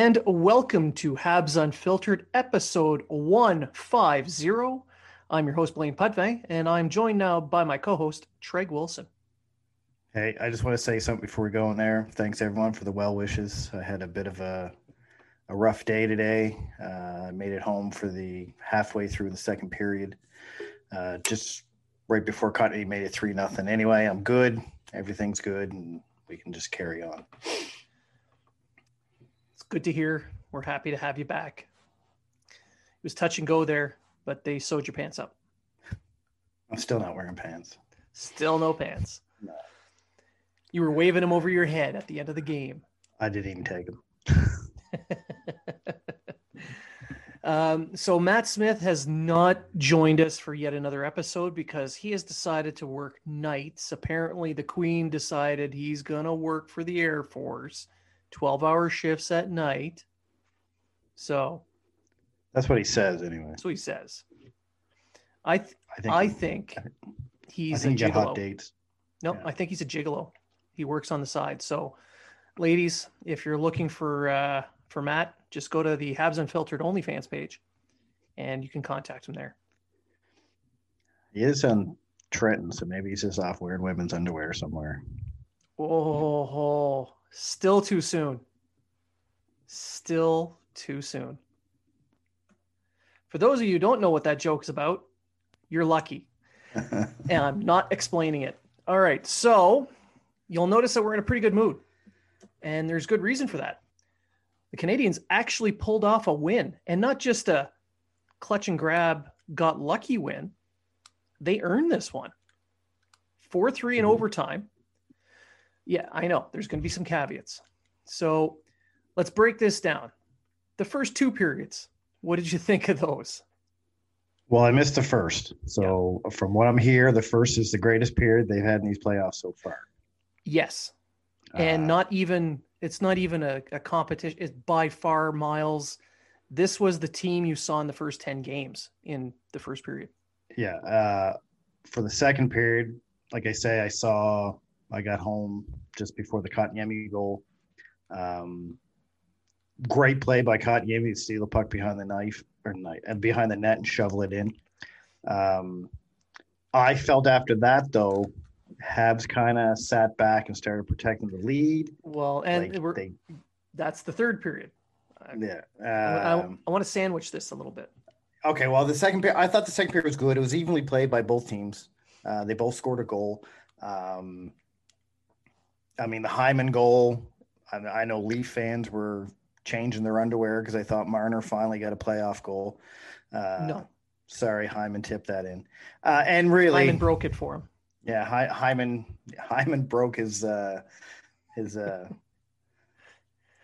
And welcome to Habs Unfiltered, episode 150. I'm your host, Blaine Pudvey, and I'm joined now by my co host, Treg Wilson. Hey, I just want to say something before we go in there. Thanks everyone for the well wishes. I had a bit of a, a rough day today. Uh, I made it home for the halfway through the second period. Uh, just right before Cotney made it 3 nothing. Anyway, I'm good. Everything's good, and we can just carry on good to hear. We're happy to have you back. It was touch and go there, but they sewed your pants up. I'm still not wearing pants. Still no pants. No. You were waving them over your head at the end of the game. I didn't even take them. um, so Matt Smith has not joined us for yet another episode because he has decided to work nights. Apparently, the Queen decided he's going to work for the Air Force 12 hour shifts at night. So that's what he says anyway. That's what he says. I th- I think, I think he's I think a gigolo. hot dates. No, yeah. I think he's a gigolo. He works on the side. So ladies, if you're looking for uh for Matt, just go to the Habs Unfiltered OnlyFans page and you can contact him there. He is on Trenton, so maybe he's just off wearing women's underwear somewhere. Oh, Still too soon. Still too soon. For those of you who don't know what that joke's about, you're lucky. and I'm not explaining it. All right. So you'll notice that we're in a pretty good mood. And there's good reason for that. The Canadians actually pulled off a win and not just a clutch and grab, got lucky win. They earned this one 4 3 in mm-hmm. overtime. Yeah, I know. There's going to be some caveats. So let's break this down. The first two periods, what did you think of those? Well, I missed the first. So yeah. from what I'm here, the first is the greatest period they've had in these playoffs so far. Yes. And uh, not even it's not even a, a competition. It's by far miles. This was the team you saw in the first 10 games in the first period. Yeah. Uh, for the second period, like I say, I saw I got home just before the Kotkaniemi goal. Um, great play by Kotkaniemi to steal the puck behind the knife or knife and behind the net and shovel it in. Um, I felt after that though, Habs kind of sat back and started protecting the lead. Well, and like they, that's the third period. Yeah, um, I, I, want to sandwich this a little bit. Okay, well, the second period, I thought the second period was good. It was evenly played by both teams. Uh, they both scored a goal. Um, I mean, the Hyman goal. I, I know Leaf fans were changing their underwear because they thought Marner finally got a playoff goal. Uh, no, Sorry, Hyman tipped that in. Uh, and really, Hyman broke it for him. Yeah, Hy- Hyman Hyman broke his uh, his uh,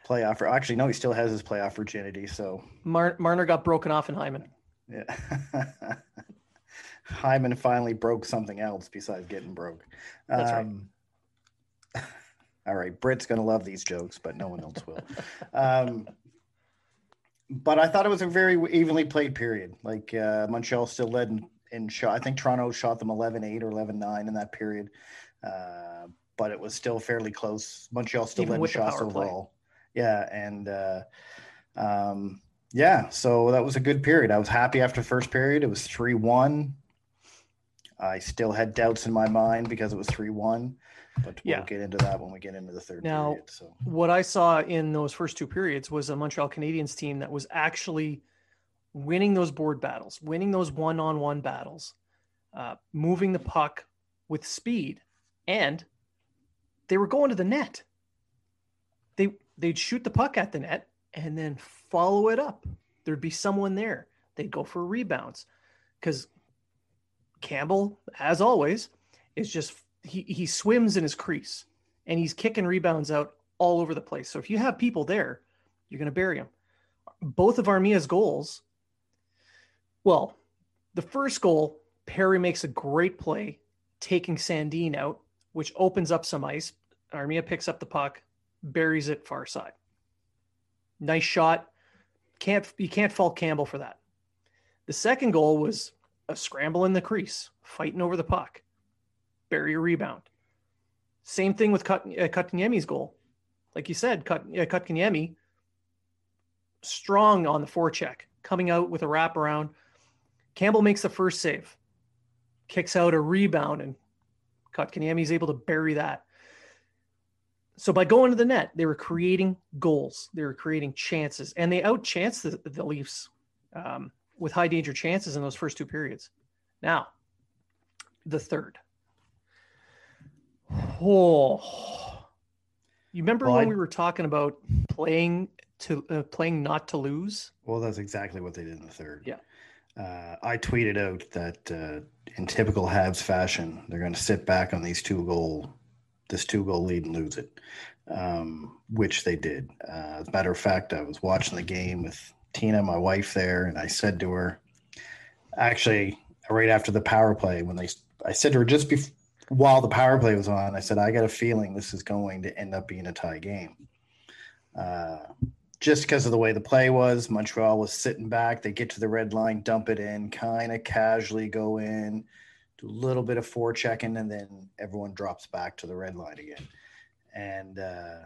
playoff. Actually, no, he still has his playoff virginity. So Mar- Marner got broken off in Hyman. Yeah. Hyman finally broke something else besides getting broke. That's um, right. All right, Britt's gonna love these jokes, but no one else will. um, but I thought it was a very evenly played period. Like uh, Montreal still led in, in shot. I think Toronto shot them 11-8 or 11-9 in that period. Uh, but it was still fairly close. Montreal still Even led in shots power play. overall. Yeah, and uh, um, yeah, so that was a good period. I was happy after the first period. It was 3-1. I still had doubts in my mind because it was 3-1, but we'll Yeah. get into that when we get into the third Now- period. So What I saw in those first two periods was a Montreal Canadiens team that was actually winning those board battles, winning those one-on-one battles, uh, moving the puck with speed, and they were going to the net. They they'd shoot the puck at the net and then follow it up. There'd be someone there. They'd go for rebounds because Campbell, as always, is just he he swims in his crease and he's kicking rebounds out all over the place. So if you have people there, you're going to bury them. Both of Armia's goals, well, the first goal, Perry makes a great play, taking Sandin out, which opens up some ice. Armia picks up the puck, buries it far side. Nice shot. Can't you can't fault Campbell for that. The second goal was a scramble in the crease, fighting over the puck, a rebound. Same thing with Cut, uh, goal. Like you said, Cut, uh, Kotkaniemi, strong on the forecheck, coming out with a wraparound. Campbell makes the first save, kicks out a rebound, and Kotkaniemi's able to bury that. So by going to the net, they were creating goals. They were creating chances, and they outchanced the, the Leafs um, with high danger chances in those first two periods. Now, the third. Oh, you remember Well, when I- we were talking about playing to uh, playing not to lose? Well, that's exactly what they did in the third. Yeah. Uh, I tweeted out that uh, in typical Habs fashion, they're going to sit back on these two goal, this two goal lead and lose it, um, which they did. Uh, as a matter of fact, I was watching the game with Tina, my wife, there, and I said to her, actually, right after the power play, when they, I said to her just before. While the power play was on, I said, I got a feeling this is going to end up being a tie game. Uh, just because of the way the play was. Montreal was sitting back. They get to the red line, dump it in, kind of casually go in, do a little bit of forechecking, and then everyone drops back to the red line again. And uh,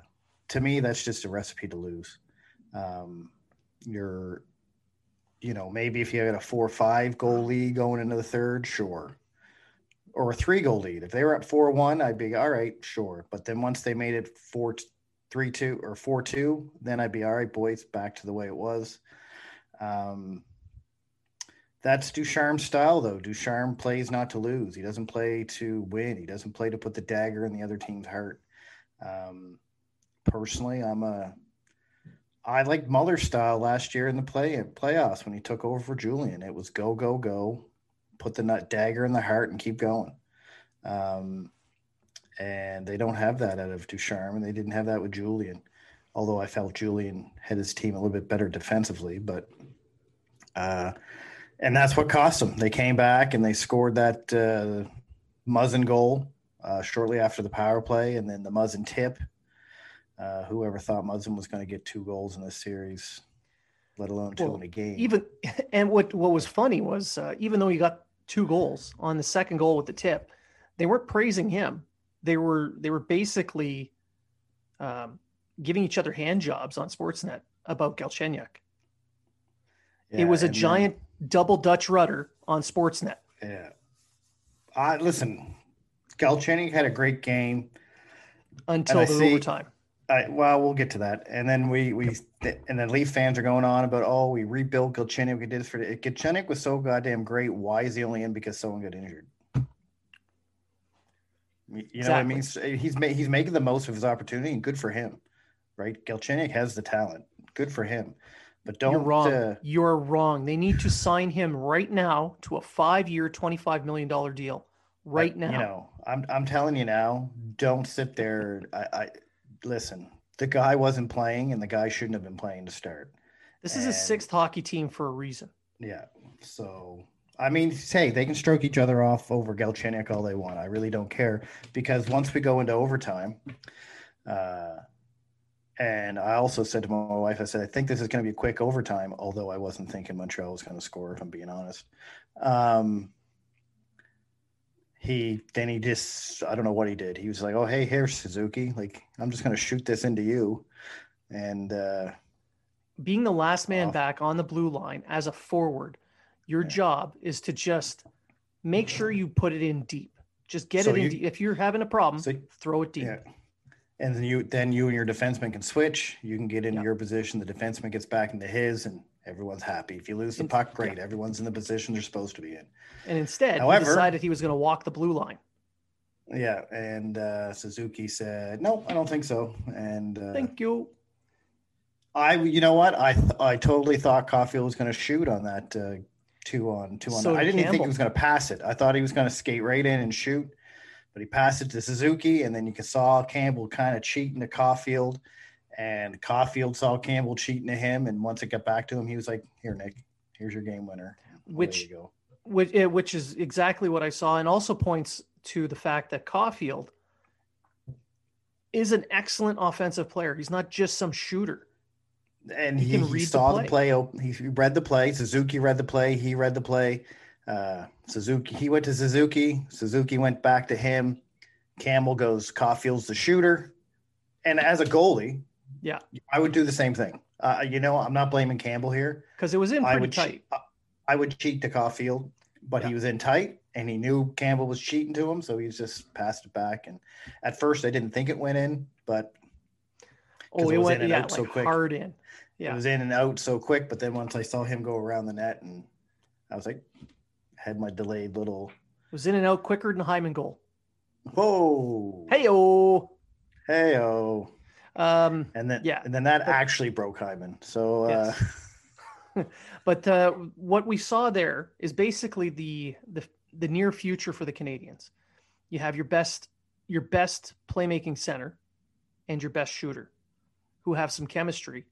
to me, that's just a recipe to lose. Um, you're, you know, maybe if you had a four five goal lead going into the third, sure. Or a three goal lead. If they were up 4 1, I'd be all right, sure. But then once they made it four three two or four two, then I'd be all right, boys, back to the way it was. Um, that's Ducharme's style, though. Ducharme plays not to lose. He doesn't play to win. He doesn't play to put the dagger in the other team's heart. Um, personally, I'm a. I like Muller's style last year in the play playoffs when he took over for Julien. It was go go go, put the nut dagger in the heart and keep going. Um, and they don't have that out of Ducharme, and they didn't have that with Julien. Although I felt Julien had his team a little bit better defensively, but uh, and that's what cost them. They came back and they scored that uh, Muzzin goal uh, shortly after the power play, and then the Muzzin tip. Uh, whoever thought Muzzin was going to get two goals in this series, let alone two Well, in a game? Even and what what was funny was uh, even though he got two goals on the second goal with the tip, they weren't praising him. They were they were basically um, giving each other hand jobs on Sportsnet about Galchenyuk. Yeah, it was a and then- giant double Dutch rudder on Sportsnet. Yeah. I listen. Galchenyuk had a great game. until the see- overtime. I, well, we'll get to that, and then we we and then Leaf fans are going on about oh we rebuilt Galchenyuk. We did this for Galchenyuk was so goddamn great. Why is he only in because someone got injured? You know what I mean? He's ma- he's making the most of his opportunity, and good for him, right? Galchenyuk has the talent. Good for him, But don't You're wrong. uh, You're wrong. They need to sign him right now to a five-year, twenty-five million dollar deal. Right I- now. You know, I'm I'm telling you now, don't sit there. I, I listen. The guy wasn't playing, and the guy shouldn't have been playing to start. this is a sixth hockey team for a reason. Yeah. So I mean, hey, they can stroke each other off over Galchenyuk all they want. I really don't care because once we go into overtime, uh, and I also said to my wife, I said, I think this is going to be a quick overtime, although I wasn't thinking Montreal was going to score, if I'm being honest. Um, he then he just I don't know what he did. He was like, "Oh, hey, here's Suzuki. Like, I'm just going to shoot this into you," and uh, Being the last man Off. back on the blue line as a forward, your Yeah. job is to just make sure you put it in deep. Just get So it in you- deep. If you're having a problem, so throw it deep. Yeah. And then you then you and your defenseman can switch. You can get into Yeah. your position. The defenseman gets back into his, and everyone's happy. If you lose the puck, yeah. great. Everyone's in the position they're supposed to be in. And instead, However- he decided he was going to walk the blue line. Yeah. And uh, Suzuki said, "No, I don't think so." And uh, Thank you. I, you know what? I th- I totally thought Caulfield was going to shoot on that uh, two on two on. So I did didn't even think he was going to pass it. I thought he was going to skate right in and shoot, but he passed it to Suzuki, and then you can saw Campbell kind of cheating to Caulfield, and Caulfield saw Campbell cheating to him, and once it got back to him, he was like, "Here, Nick, here's your game winner." Well, Which there you go. which, which is exactly what I saw, and also points to the fact that Caulfield is an excellent offensive player. He's not just some shooter. and He he, he the saw the play. play. He read the play. Suzuki read the play. He read the play. Uh, Suzuki. He went to Suzuki. Suzuki went back to him. Campbell goes. Caulfield's the shooter. And as a goalie, Yeah. I would do the same thing. Uh, you know, I'm not blaming Campbell here. Because it was in I pretty would tight. cheat. I would cheat to Caulfield, but he was in tight, and he knew Campbell was cheating to him, so he just passed it back. And at first, I didn't think it went in, but Oh, it it went in yeah, out so quick. hard in. it was in and out so quick. But then once I saw him go around the net, and I was like, had my delayed little It was in and out quicker than Hyman goal. whoa, Hey oh. hey oh, Um, and then Yeah, and then that but- actually broke Hyman. So uh, Yes. but uh, what we saw there is basically the, the the near future for the Canadians. You have your best your best playmaking center and your best shooter, who have some chemistry,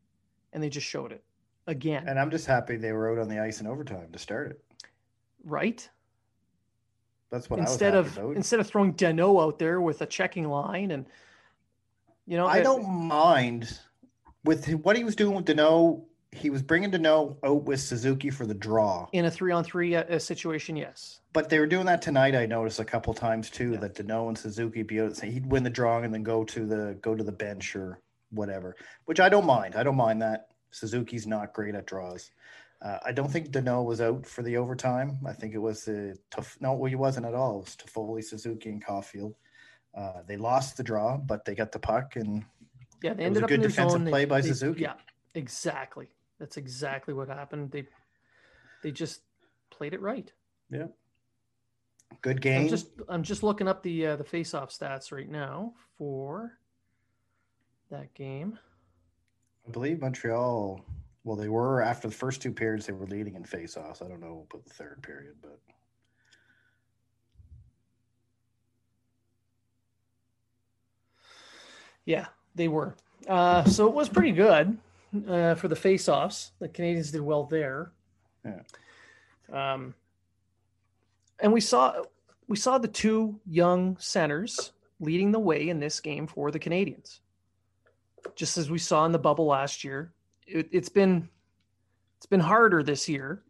and they just showed it again. and I'm just happy they were out on the ice in overtime to start it. right? That's what Instead I of about. instead of throwing Danault out there with a checking line and you know I uh, don't mind with what he was doing with Danault. He was bringing Danault out with Suzuki for the draw, in a three on three uh, situation. Yes, but they were doing that tonight. I noticed a couple times too Yeah. that Danault and Suzuki be out. Say he'd win the drawing and then go to the go to the bench or whatever, which I don't mind. I don't mind that. Suzuki's not great at draws. Uh, I don't think Danault was out for the overtime. I think it was the tough. No, he wasn't at all. It was Toffoli, Suzuki, and Caulfield. Uh, they lost the draw, but they got the puck and yeah, they It was ended a up good in their defensive zone. They- play by they- Suzuki. Yeah, exactly. That's exactly what happened. They they just played it right. Yeah. Good game. I'm just I'm just looking up the uh, the face off stats right now for that game. I believe Montreal. Well, they were after the first two periods. They were leading in faceoffs. I don't know about the third period, but Yeah, they were. Uh, so it was pretty good uh, for the face-offs. The Canadians did well there. Yeah. Um, and we saw we saw the two young centers leading the way in this game for the Canadians. Just as we saw in the bubble last year, it, it's been it's been harder this year,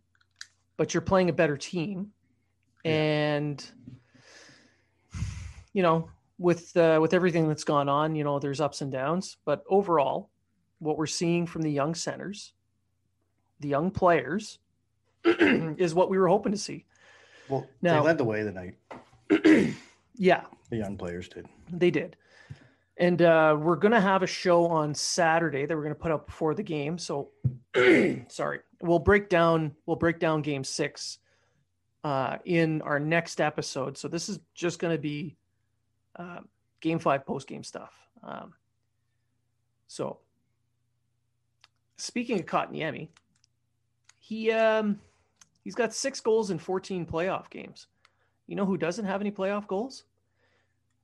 but you're playing a better team, Yeah. and you know with uh, with everything that's gone on, you know, there's ups and downs, but overall, what we're seeing from the young centers, the young players, is what we were hoping to see. well, Now- they led the way the night. Yeah, The young players did. they did. And uh, we're going to have a show on Saturday that we're going to put up before the game. So, sorry, we'll break down we'll break down Game Six uh, in our next episode. So this is just going to be uh, Game Five post game stuff. Um, so, speaking of Kotkaniemi, he um he's got six goals in 14 playoff games. You know who doesn't have any playoff goals?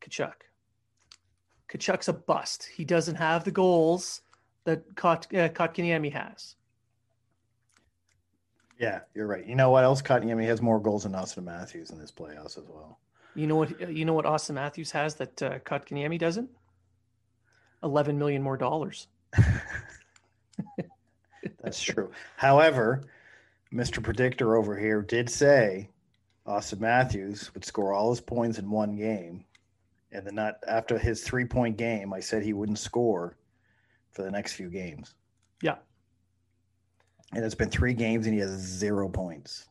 Tkachuk. Tkachuk's a bust. He doesn't have the goals that Kot, uh, Kotkaniemi has. Yeah, you're right. You know what else? Kotkaniemi has more goals than Auston Matthews in this playoffs as well. You know what? You know what Auston Matthews has that uh, Kotkaniemi doesn't? Eleven million more dollars. That's true. However, Mr. Predictor over here did say Auston Matthews would score all his points in one game, and then not after his three point game, I said he wouldn't score for the next few games. Yeah. And it's been three games and he has zero points.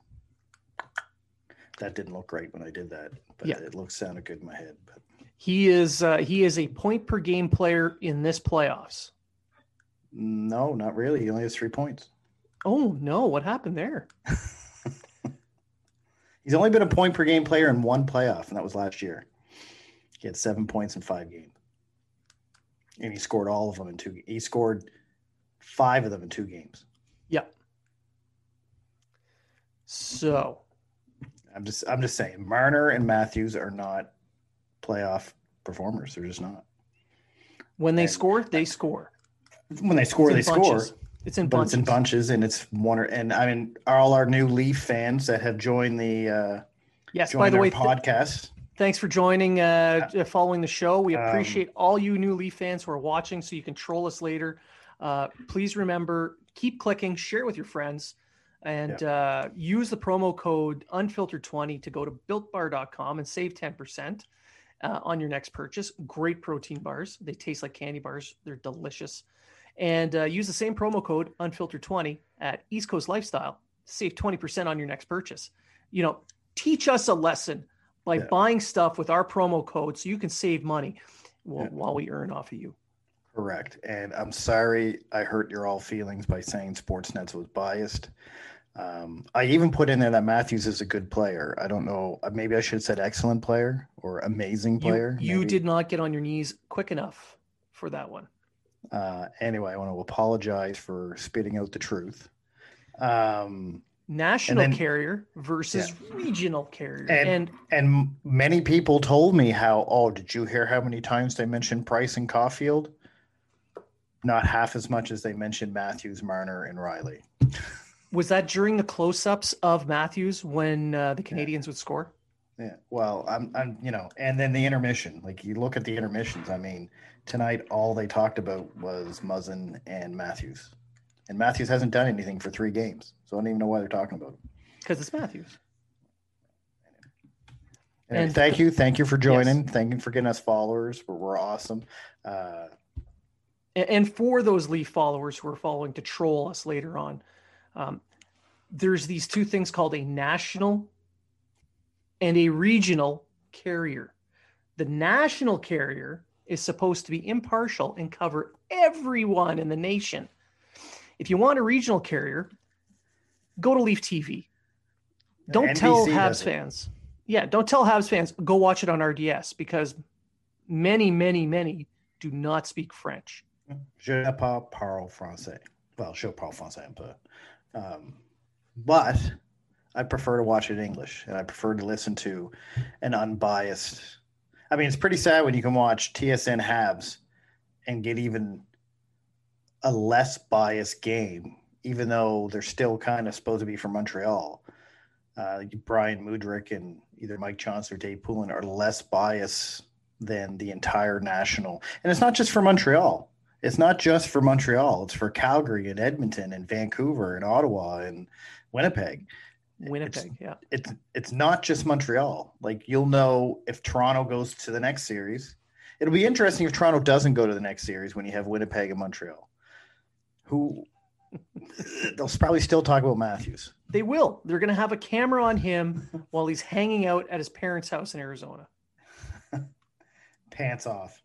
That didn't look great when I did that, but Yeah. it looks sounded good in my head. But He is uh, he is a point per game player in this playoffs. no, not really. He only has three points. Oh no! What happened there? He's only been a point per game player in one playoff, and that was last year. He had seven points in five games, and he scored all of them in two. He scored five of them in two games. Yeah. So I'm just, I'm just saying, Marner and Matthews are not playoff performers. They're just not. when they And- score, they score. When they score, they in score. It's in but bunches. it's in bunches, and it's one. Or, and I mean, all our new Leaf fans that have joined the uh, Yes. joined By the way, th- podcast. thanks for joining, uh, uh, following the show. We Um, appreciate all you new Leaf fans who are watching, so you can troll us later. Uh, please remember, keep clicking, share with your friends, and uh, use the promo code unfiltered20 to go to builtbar.com and save 10% uh, on your next purchase. Great protein bars. They taste like candy bars, they're delicious. And uh, use the same promo code unfiltered20 at East Coast Lifestyle save 20% on your next purchase. You know, teach us a lesson by Yeah. buying stuff with our promo code so you can save money while, Yeah. while we earn off of you. Correct. And I'm sorry I hurt your all feelings by saying Sportsnets was biased. Um, I even put in there that Matthews is a good player. I don't know. uh, Maybe I should have said excellent player or amazing player. you maybe. did not get on your knees quick enough for that one. Uh, anyway, I want to apologize for spitting out the truth. Um, National then- carrier versus regional carrier. And- and and many people told me how, oh, did you hear how many times they mentioned Price and Caulfield? Not half as much as they mentioned Matthews, Marner, and Rielly. was that during the close-ups of Matthews when uh, the Canadians would score? Yeah. Well, I'm, I'm, you know, and then the intermission. Like you look at the intermissions. I mean, tonight all they talked about was Muzzin and Matthews, and Matthews hasn't done anything for three games, so I don't even know why they're talking about him. Because it's Matthews. Anyway, And- thank you, thank you for joining. Thank you for getting us followers. We're, we're awesome. Uh, And for those Leaf followers who are following to troll us later on, um, there's these two things called a national and a regional carrier. The national carrier is supposed to be impartial and cover everyone in the nation. If you want a regional carrier, go to Leaf TV. Don't tell Habs fans. Yeah, don't tell Habs fans, go watch it on RDS because many, many, many do not speak French. Je ne pas parle français. Well, je parle français un peu. Um, but I prefer to watch it in English and I prefer to listen to an unbiased. I mean, it's pretty sad when you can watch TSN Habs and get even a less biased game, even though they're still kind of supposed to be from Montreal. Uh, Brian Mudryk and either Mike Johnson or Dave Poulin are less biased than the entire national. And it's not just for Montreal. It's not just for Montreal. It's for Calgary and Edmonton and Vancouver and Ottawa and Winnipeg. Winnipeg, yeah. It's it's not just Montreal. Like you'll know if Toronto goes to the next series. It'll be interesting if Toronto doesn't go to the next series when you have Winnipeg and Montreal. Who they'll probably still talk about Matthews. They will. They're going to have a camera on him while he's hanging out at his parents' house in Arizona. Pants off.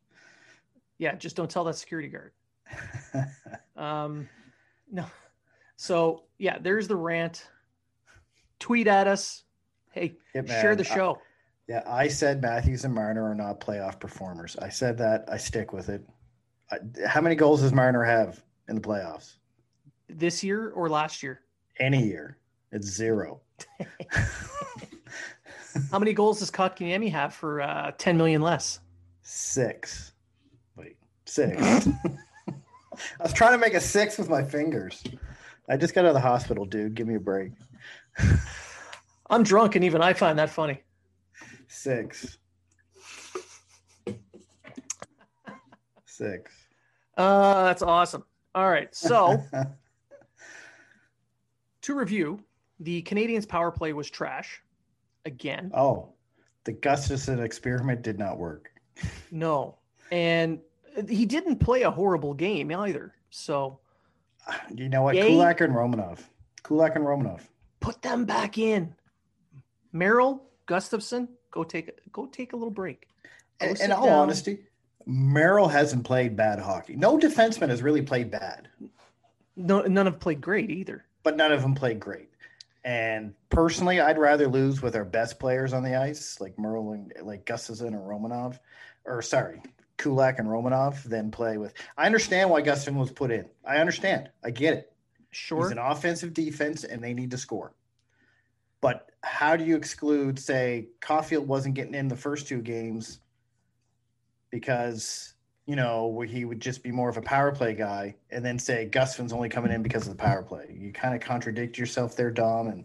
Yeah, just don't tell that security guard. Um, no. So yeah, there's the rant. Tweet at us. Hey, Yeah, share the show. Yeah, I said Matthews and Marner are not playoff performers. I said that. I stick with it. I, how many goals does Marner have in the playoffs? this year or last year? Any year, it's zero. How many goals does Kotkaniemi have for uh, 10 million less? Six. Six. I was trying to make a six with my fingers. I just got out of the hospital, dude. Give me a break. I'm drunk, and even I find that funny. Six. Six. Uh, that's awesome. All right. So, to review, the Canadians' power play was trash again. oh, the Gustafson experiment did not work. No. And he didn't play a horrible game either. So, You know what? Yay. Kulak and Romanov. Kulak and Romanov. put them back in. Merrill, Gustafson, go take go take a little break. Go In, in all down. honesty, Merrill hasn't played bad hockey. No defenseman has really played bad, No, none have played great either. but none of them played great. And personally, I'd rather lose with our best players on the ice, like Merrill and like Gustafson and Romanov, or sorry, Kulak and Romanov, than play with. I understand why Gustafson was put in. I understand. I get it. Sure. He's an offensive defense, and they need to score. But how do you exclude, say, Caulfield wasn't getting in the first two games because you know where he would just be more of a power play guy, and then say Gustafson's only coming in because of the power play? You kind of contradict yourself there, Dom. And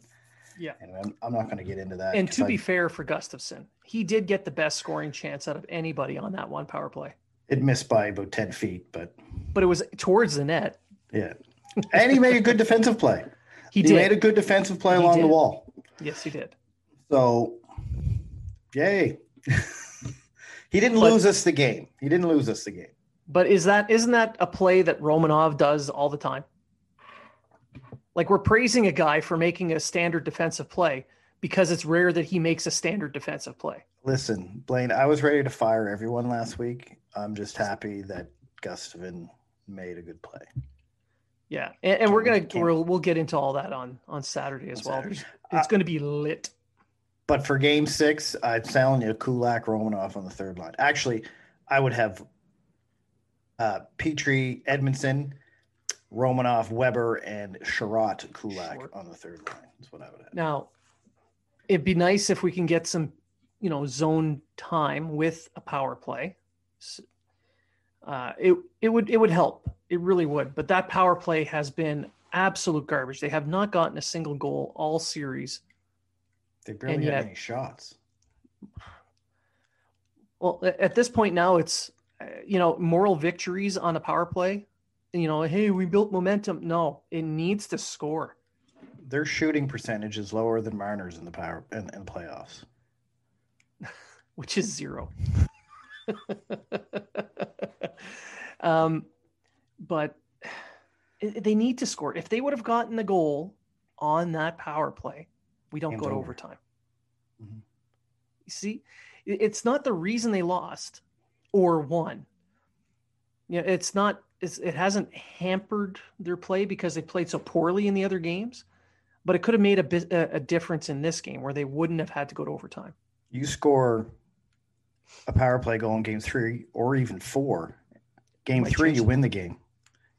Yeah. and I'm, I'm not going to get into that. And to I- be fair for Gustafson, he did get the best scoring chance out of anybody on that one power play. it missed by about ten feet, but But it was towards the net. yeah, and he made a good defensive play. He He, did. made a good defensive play He along the wall. yes, he did. So, yay. he didn't But- lose us the game. He didn't lose us the game. But is that isn't that a play that Romanov does all the time? Like we're praising a guy for making a standard defensive play because it's rare that he makes a standard defensive play. Listen, Blaine, I was ready to fire everyone last week. I'm just happy that Gustafin made a good play. Yeah, and, and we're gonna we'll, we'll get into all that on on Saturday as On well. Saturday. It's Uh, going to be lit. But for game six, I'm telling you, Kulak, Romanov on the third line. Actually, I would have uh, Petry, Edmundson, Romanov, Weber, and Sherratt Kulak on the third line. That's what I would have. Now, it'd be nice if we can get some, you know, zone time with a power play. Uh, it it would it would help. It really would. But that power play has been absolute garbage. They have not gotten a single goal all series. They barely yet- any shots. Well, at this point now, it's uh, you know moral victories on a power play. You know, hey, we built momentum. No, it needs to score. Their shooting percentage is lower than Mariners in the power in, in playoffs. which is zero. um, but they need to score. If they would have gotten the goal on that power play, we don't Game's go to over. overtime. Mhm. You see, it- it's not the reason they lost or won. Yeah, it's not. It's, it hasn't hampered their play because they played so poorly in the other games, but it could have made a bit a, a difference in this game where they wouldn't have had to go to overtime. You score a power play goal in game three or even four. Game Might three, you win the game.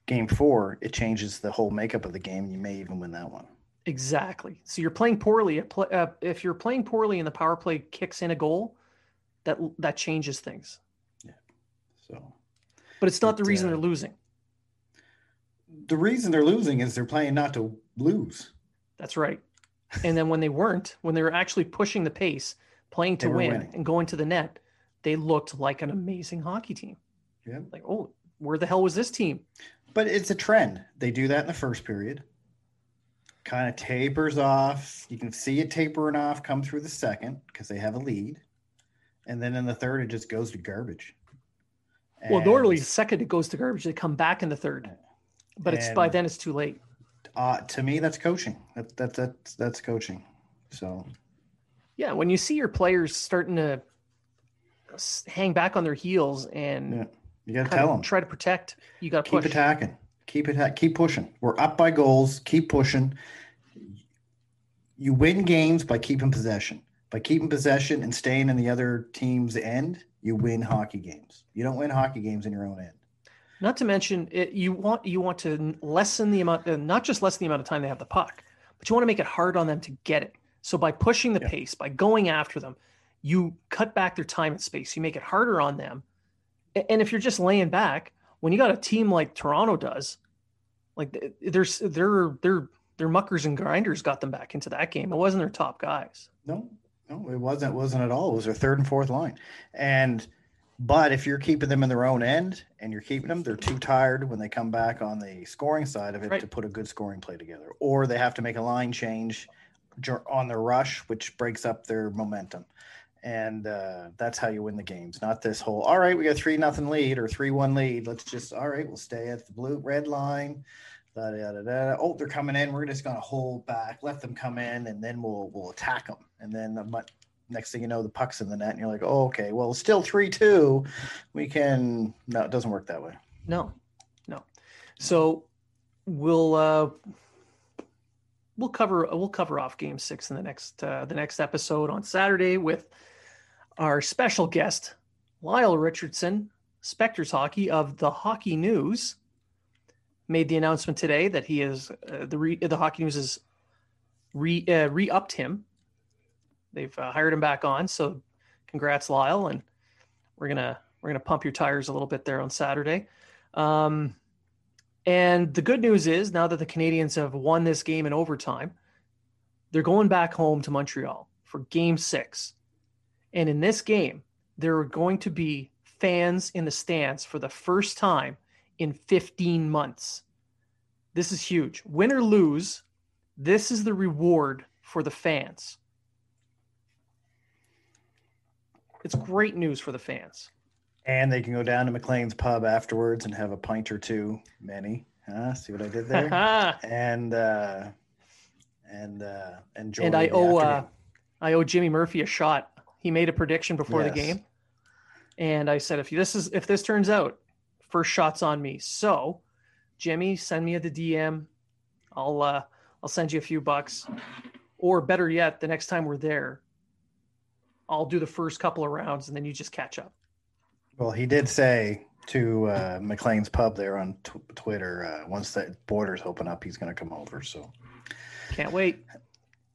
Game four, it changes the whole makeup of the game. You may even win that one. Exactly. So you're playing poorly. Pla- Uh, if you're playing poorly and the power play kicks in a goal, that that changes things. Yeah. So But it's not the reason uh, they're losing. the reason they're losing is they're playing not to lose. That's right. And then when they weren't, when they were actually pushing the pace, playing to win winning. and going to the net, they looked like an amazing hockey team. Yeah. Like, oh, where the hell was this team? But it's a trend. They do that in the first period. Kind of tapers off. You can see it tapering off come through the second because they have a lead. And then in the third, it just goes to garbage. Well, normally second it goes to garbage. They come back in the third, but it's by then it's too late. uh, to me, that's coaching. That, that, that's, that's coaching. So Yeah, when you see your players starting to hang back on their heels and Yeah, you got to tell them. try to protect, you got to keep push. attacking keep it keep pushing we're up by goals keep pushing you win games by keeping possession by keeping possession and staying in the other team's end you win hockey games you don't win hockey games in your own end Not to mention, it, you want you want to lessen the amount, uh, not just lessen the amount of time they have the puck, but you want to make it hard on them to get it. So by pushing the yeah. pace, by going after them, you cut back their time and space. You make it harder on them. And if you're just laying back, when you got a team like Toronto does, like there's their their their muckers and grinders got them back into that game. It wasn't their top guys. No, no, it wasn't. It wasn't at all. It was their third and fourth line. And but if you're keeping them in their own end and you're keeping them, they're too tired when they come back on the scoring side of it right. to put a good scoring play together, or they have to make a line change on their rush, which breaks up their momentum. And uh, that's how you win the games. Not this whole, all right, we got three nothing lead or three one lead. Let's just, all right, we'll stay at the blue red line. Da, da, da, da. Oh, they're coming in. We're just going to hold back, let them come in, and then we'll we'll attack them. And then the next thing you know, the puck's in the net, and you're like, oh, okay, well, still three two. We can. No, it doesn't work that way. No, no. So we'll uh, we'll cover we'll cover off game six in the next uh, the next episode on Saturday with our special guest Lyle Richardson, Spector's Hockey of the Hockey News, made the announcement today that he is uh, the re, the Hockey News has re uh, re upped him. They've uh, hired him back on, so congrats, Lyle, and we're gonna we're gonna pump your tires a little bit there on Saturday. Um, and the good news is now that the Canadians have won this game in overtime, they're going back home to Montreal for game six. And in this game, there are going to be fans in the stands for the first time in 15 months. This is huge. Win or lose, this is the reward for the fans. It's great news for the fans. And they can go down to McLean's pub afterwards and have a pint or two, many. Huh? See what I did there? and uh, and uh, enjoy. And I owe uh, I owe Jimmy Murphy a shot. He made a prediction before yes. the game, and I said if this is if this turns out, first shots on me. So, Jimmy, send me a the DM. I'll uh, I'll send you a few bucks, or better yet, the next time we're there, I'll do the first couple of rounds, and then you just catch up. Well, he did say to uh, McLean's Pub there on t- Twitter. Uh, once the borders open up, he's going to come over. So can't wait.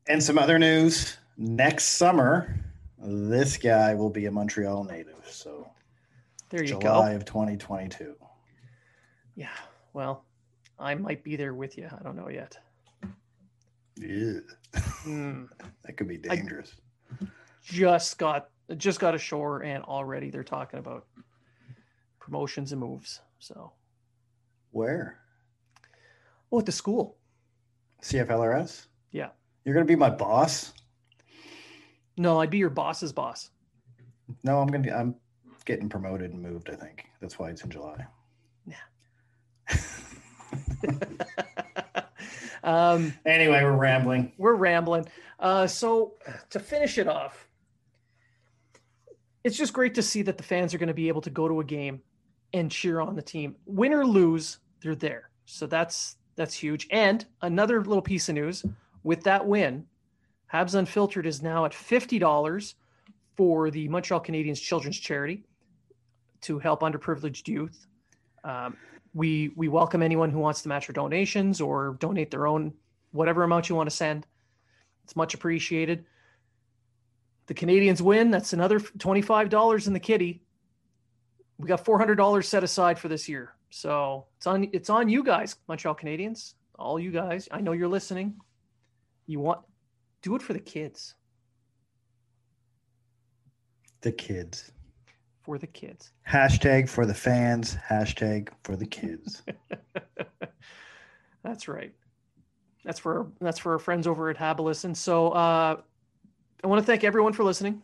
And some other news next summer, this guy will be a Montreal native. So there you July go. July of 2022. Yeah. Well, I might be there with you. I don't know yet. Yeah. Mm. that could be dangerous. I just got just got ashore and already they're talking about promotions and moves. So where? Oh, at the school. CFLRS? Yeah. You're gonna be my boss? No, I'd be your boss's boss. No, I'm gonna I'm getting promoted and moved, I think. That's why it's in July. Yeah. um anyway, we're rambling. We're rambling. Uh so to finish it off, it's just great to see that the fans are going to be able to go to a game and cheer on the team. Win or lose, they're there. So that's that's huge. And another little piece of news with that win, Habs Unfiltered is now at fifty dollars for the Montreal Canadiens Children's Charity to help underprivileged youth. Um, we we welcome anyone who wants to match our donations or donate their own whatever amount you want to send. It's much appreciated the Canadiens win. That's another $25 in the kitty. We got $400 set aside for this year. So it's on, it's on you guys, Montreal Canadians, all you guys. I know you're listening. You want, do it for the kids. The kids. For the kids. Hashtag for the fans. Hashtag for the kids. that's right. That's for that's for our friends over at Habilis. And so uh, I want to thank everyone for listening.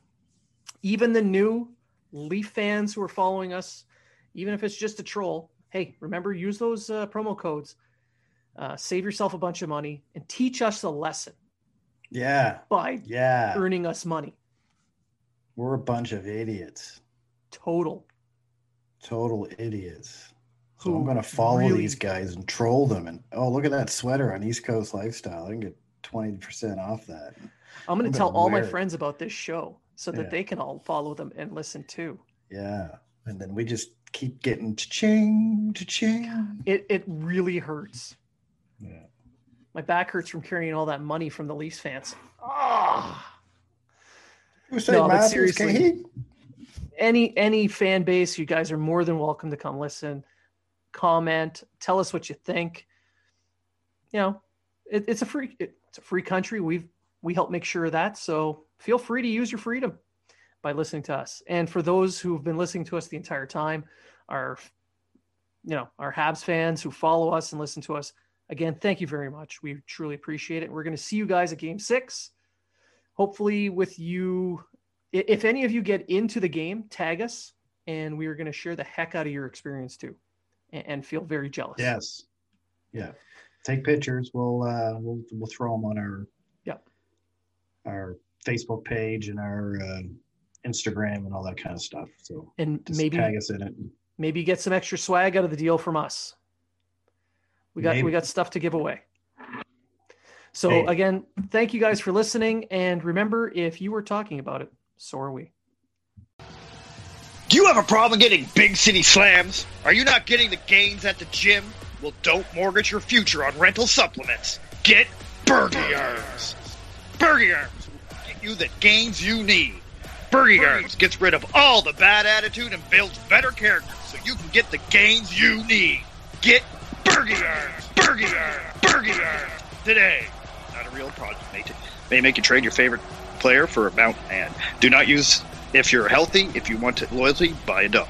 Even the new Leaf fans who are following us, even if it's just a troll, hey, remember, use those uh, promo codes. Uh, save yourself a bunch of money and teach us a lesson. Yeah. By yeah. earning us money. We're a bunch of idiots. Total. Total idiots. So I'm going to follow really... these guys and troll them. And oh, look at that sweater on East Coast Lifestyle. I can get 20% off that. I'm going to tell all my friends about this show so that yeah. they can all follow them and listen too. Yeah. And then we just keep getting cha-ching, cha-ching. It it really hurts. Yeah. My back hurts from carrying all that money from the Leafs fans. Ah. You say No, but Matthews, seriously. can he? any any fan base you guys are more than welcome to come listen comment tell us what you think you know it, it's a free it's a free country we've we help make sure of that so feel free to use your freedom by listening to us and for those who've been listening to us the entire time our you know our habs fans who follow us and listen to us again thank you very much we truly appreciate it we're going to see you guys at game six hopefully with you if any of you get into the game, tag us, and we are going to share the heck out of your experience too, and feel very jealous. Yes. Yeah. Take pictures. We'll uh we'll we'll throw them on our yeah our Facebook page and our uh, Instagram and all that kind of stuff. So and just maybe tag us in it. maybe get some extra swag out of the deal from us. We got Maybe. we got stuff to give away. So Hey. again, thank you guys for listening, and remember, if you were talking about it, so are we. Do you have a problem getting big city slams? Are you not getting the gains at the gym? Well, don't mortgage your future on rental supplements. Get Bergie Arms. Arms will get you the gains you need. Bergie Arms gets rid of all the bad attitude and builds better character so you can get the gains you need. Get Bergie Arms. Bergie Arms. Today. Not a real product. May, t- may make you trade your favorite player for a mount and do not use if you're healthy, if you want loyalty, buy a dog.